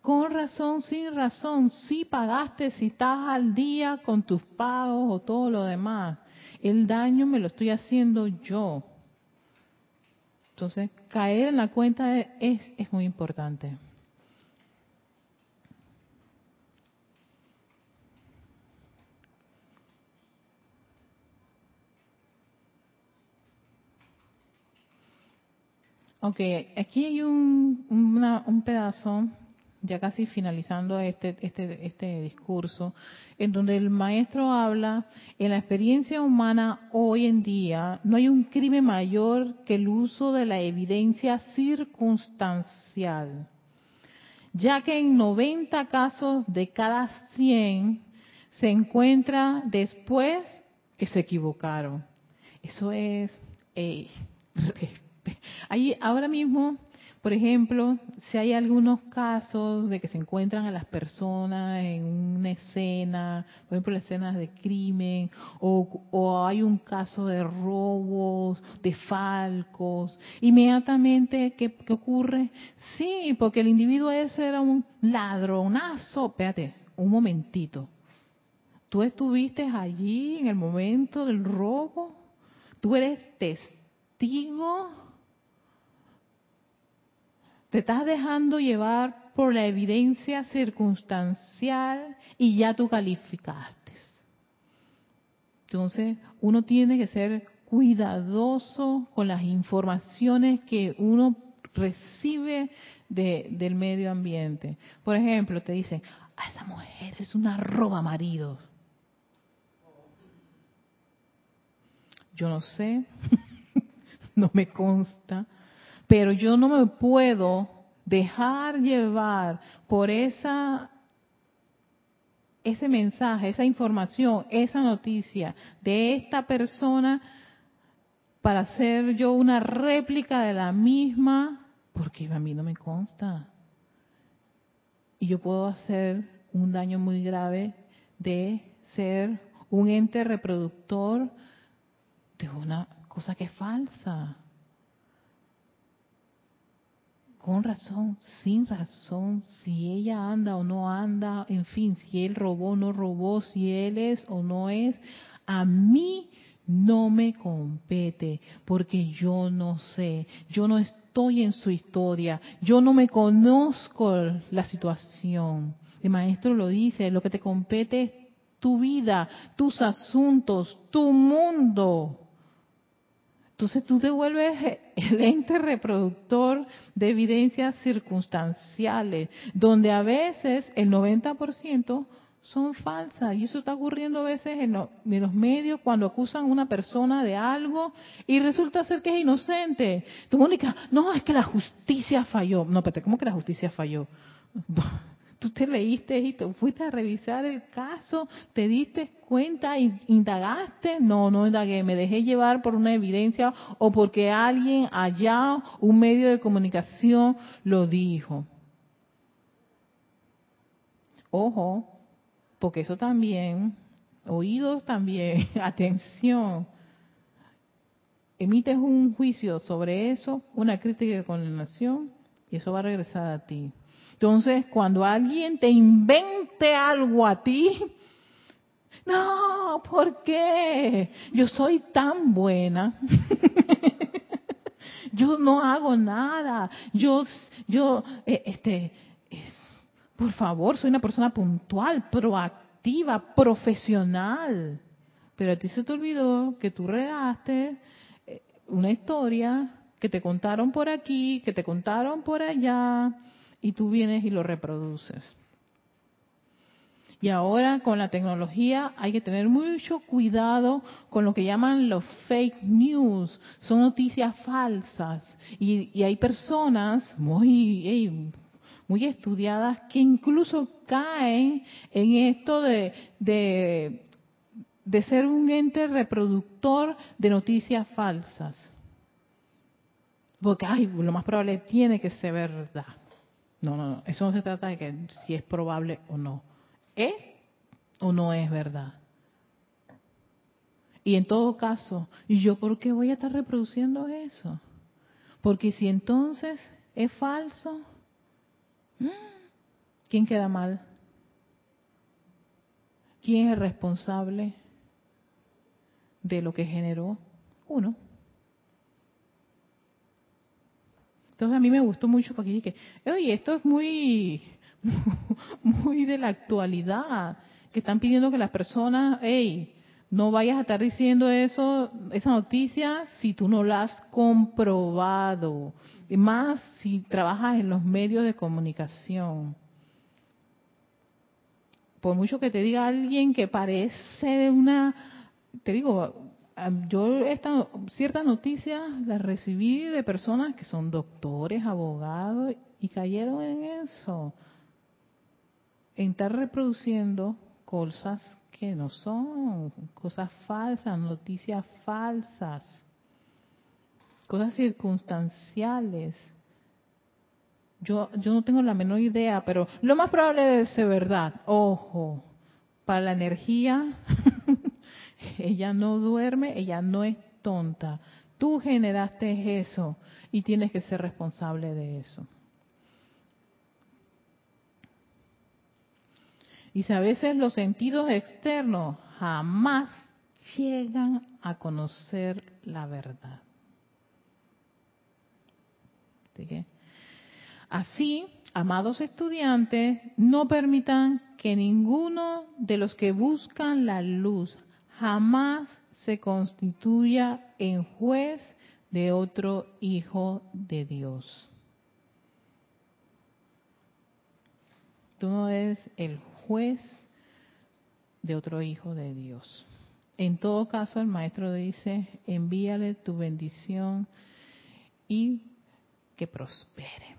Con razón, sin razón, si pagaste, si estás al día con tus pagos o todo lo demás. El daño me lo estoy haciendo yo. Entonces, caer en la cuenta es, es muy importante. Ok, aquí hay un, un pedazo, ya casi finalizando este, este, este discurso, en donde el maestro habla, en la experiencia humana hoy en día no hay un crimen mayor que el uso de la evidencia circunstancial, ya que en 90 casos de cada 100 se encuentra después que se equivocaron. Eso es... Eh, Ahí, ahora mismo, por ejemplo, si hay algunos casos de que se encuentran a las personas en una escena, por ejemplo, escenas de crimen, o, o hay un caso de robos, de falcos, inmediatamente, ¿qué, ¿qué ocurre? Sí, porque el individuo ese era un ladronazo. Espérate, un momentito. ¿Tú estuviste allí en el momento del robo? ¿Tú eres testigo? Te estás dejando llevar por la evidencia circunstancial y ya tú calificaste. Entonces, uno tiene que ser cuidadoso con las informaciones que uno recibe de, del medio ambiente. Por ejemplo, te dicen, ah, esa mujer es una roba marido. Yo no sé, no me consta, pero yo no me puedo dejar llevar por esa ese mensaje, esa información, esa noticia de esta persona para hacer yo una réplica de la misma, porque a mí no me consta. Y yo puedo hacer un daño muy grave de ser un ente reproductor de una cosa que es falsa. Con razón, sin razón, si ella anda o no anda, en fin, si él robó o no robó, si él es o no es, a mí no me compete porque yo no sé, yo no estoy en su historia, yo no me conozco la situación. El maestro lo dice, lo que te compete es tu vida, tus asuntos, tu mundo. Entonces tú te vuelves el ente reproductor de evidencias circunstanciales, donde a veces el 90% son falsas. Y eso está ocurriendo a veces en, los medios cuando acusan a una persona de algo y resulta ser que es inocente. Tu Mónica, no, es que la justicia falló. No, pero ¿cómo que la justicia falló? Tú te leíste y te fuiste a revisar el caso, te diste cuenta indagaste. No, no indagué, me dejé llevar por una evidencia o porque alguien allá, un medio de comunicación, lo dijo. Ojo, porque eso también, oídos también, atención. Emites un juicio sobre eso, una crítica de condenación, y eso va a regresar a ti. Entonces, cuando alguien te invente algo a ti, no, ¿por qué? Yo soy tan buena. yo no hago nada. Yo, yo, eh, este, por favor, soy una persona puntual, proactiva, profesional. Pero a ti se te olvidó que tú regaste eh, una historia que te contaron por aquí, que te contaron por allá, y tú vienes y lo reproduces. Y ahora con la tecnología hay que tener mucho cuidado con lo que llaman los fake news. Son noticias falsas. Y, hay personas muy, muy estudiadas que incluso caen en esto de, de, de ser un ente reproductor de noticias falsas. Porque, lo más probable tiene que ser verdad. No, no, no. Eso no se trata de que si es probable o no. ¿Es o no es verdad? Y en todo caso, ¿y yo por qué voy a estar reproduciendo eso? Porque si entonces es falso, ¿quién queda mal? ¿Quién es responsable de lo que generó? Uno. Entonces a mí me gustó mucho porque dije, oye, esto es muy, muy de la actualidad, que están pidiendo que las personas, hey, no vayas a estar diciendo eso, esa noticia, si tú no la has comprobado. Y más si trabajas en los medios de comunicación. Por mucho que te diga alguien que parece una, te digo, yo esta, ciertas noticias las recibí de personas que son doctores, abogados, y cayeron en eso, en estar reproduciendo cosas que no son, cosas falsas, noticias falsas, cosas circunstanciales. Yo, yo no tengo la menor idea, pero lo más probable es ser verdad. Ojo, para la energía ella no duerme, ella no es tonta. Tú generaste eso y tienes que ser responsable de eso. Y a veces los sentidos externos jamás llegan a conocer la verdad. Así, amados estudiantes, no permitan que ninguno de los que buscan la luz jamás se constituya en juez de otro hijo de Dios. Tú no eres el juez de otro hijo de Dios. En todo caso, el maestro dice, envíale tu bendición y que prospere.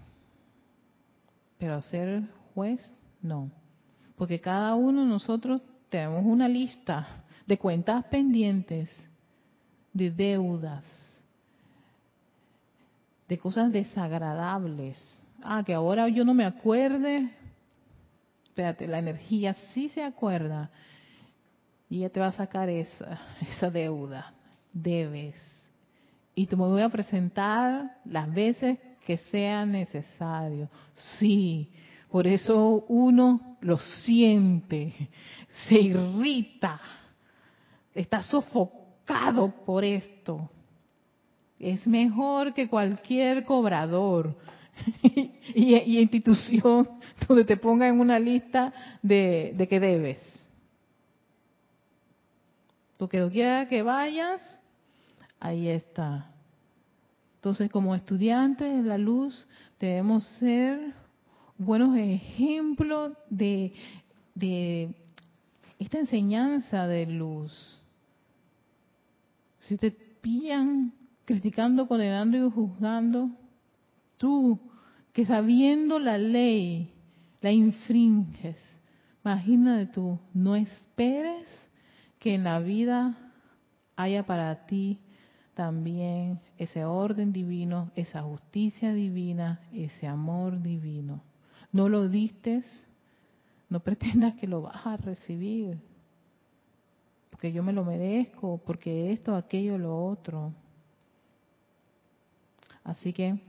pero ser juez no, porque cada uno de nosotros tenemos una lista de cuentas pendientes, de deudas, de cosas desagradables. Ah, que ahora yo no me acuerde. Espérate, la energía sí se acuerda. Y ella te va a sacar esa, esa deuda. Debes. Y te voy a presentar las veces que sea necesario. Sí, por eso uno lo siente, se irrita, está sofocado por esto. Es mejor que cualquier cobrador y, institución donde te ponga en una lista de, de que debes. Porque quiera que vayas, ahí está. Entonces, como estudiantes de la luz, debemos ser buenos ejemplos de, de esta enseñanza de luz. Si te pillan criticando, condenando y juzgando, tú que sabiendo la ley la infringes, imagínate tú, no esperes que en la vida haya para ti también ese orden divino, esa justicia divina, ese amor divino. No lo distes, no pretendas que lo vas a recibir, porque yo me lo merezco, porque esto, aquello, lo otro. Así que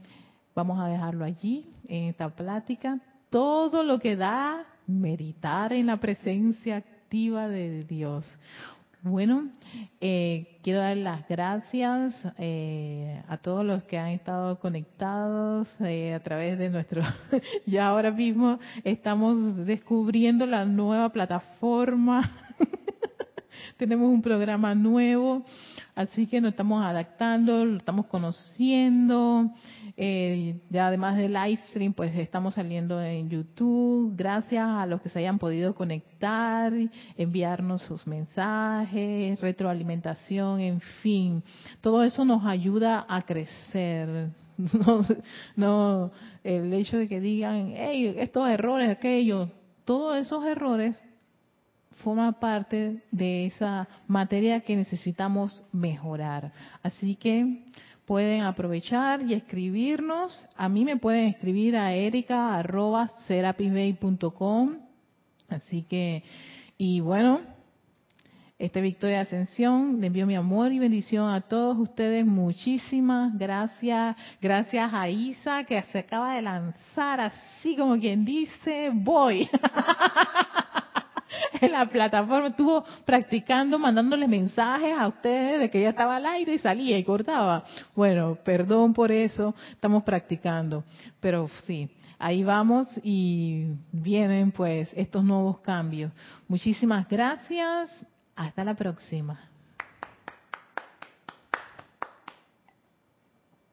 vamos a dejarlo allí, en esta plática. Todo lo que da meditar en la presencia activa de Dios. Bueno, eh, quiero dar las gracias eh, a todos los que han estado conectados eh, a través de nuestro... ya ahora mismo estamos descubriendo la nueva plataforma. Tenemos un programa nuevo, así que nos estamos adaptando, lo estamos conociendo. Eh, ya además del live stream, pues estamos saliendo en YouTube. Gracias a los que se hayan podido conectar, enviarnos sus mensajes, retroalimentación, en fin. Todo eso nos ayuda a crecer. No, no el hecho de que digan, hey, estos errores, aquellos, todos esos errores forman parte de esa materia que necesitamos mejorar. Así que pueden aprovechar y escribirnos. A mí me pueden escribir a erica.serapisbay.com. Así que, y bueno, este Victoria Ascensión, le envío mi amor y bendición a todos ustedes. Muchísimas gracias. Gracias a Isa que se acaba de lanzar así como quien dice, voy. en la plataforma, estuvo practicando, mandándole mensajes a ustedes de que ya estaba al aire y salía y cortaba. Bueno, perdón por eso, estamos practicando. Pero sí, ahí vamos y vienen pues estos nuevos cambios. Muchísimas gracias. Hasta la próxima.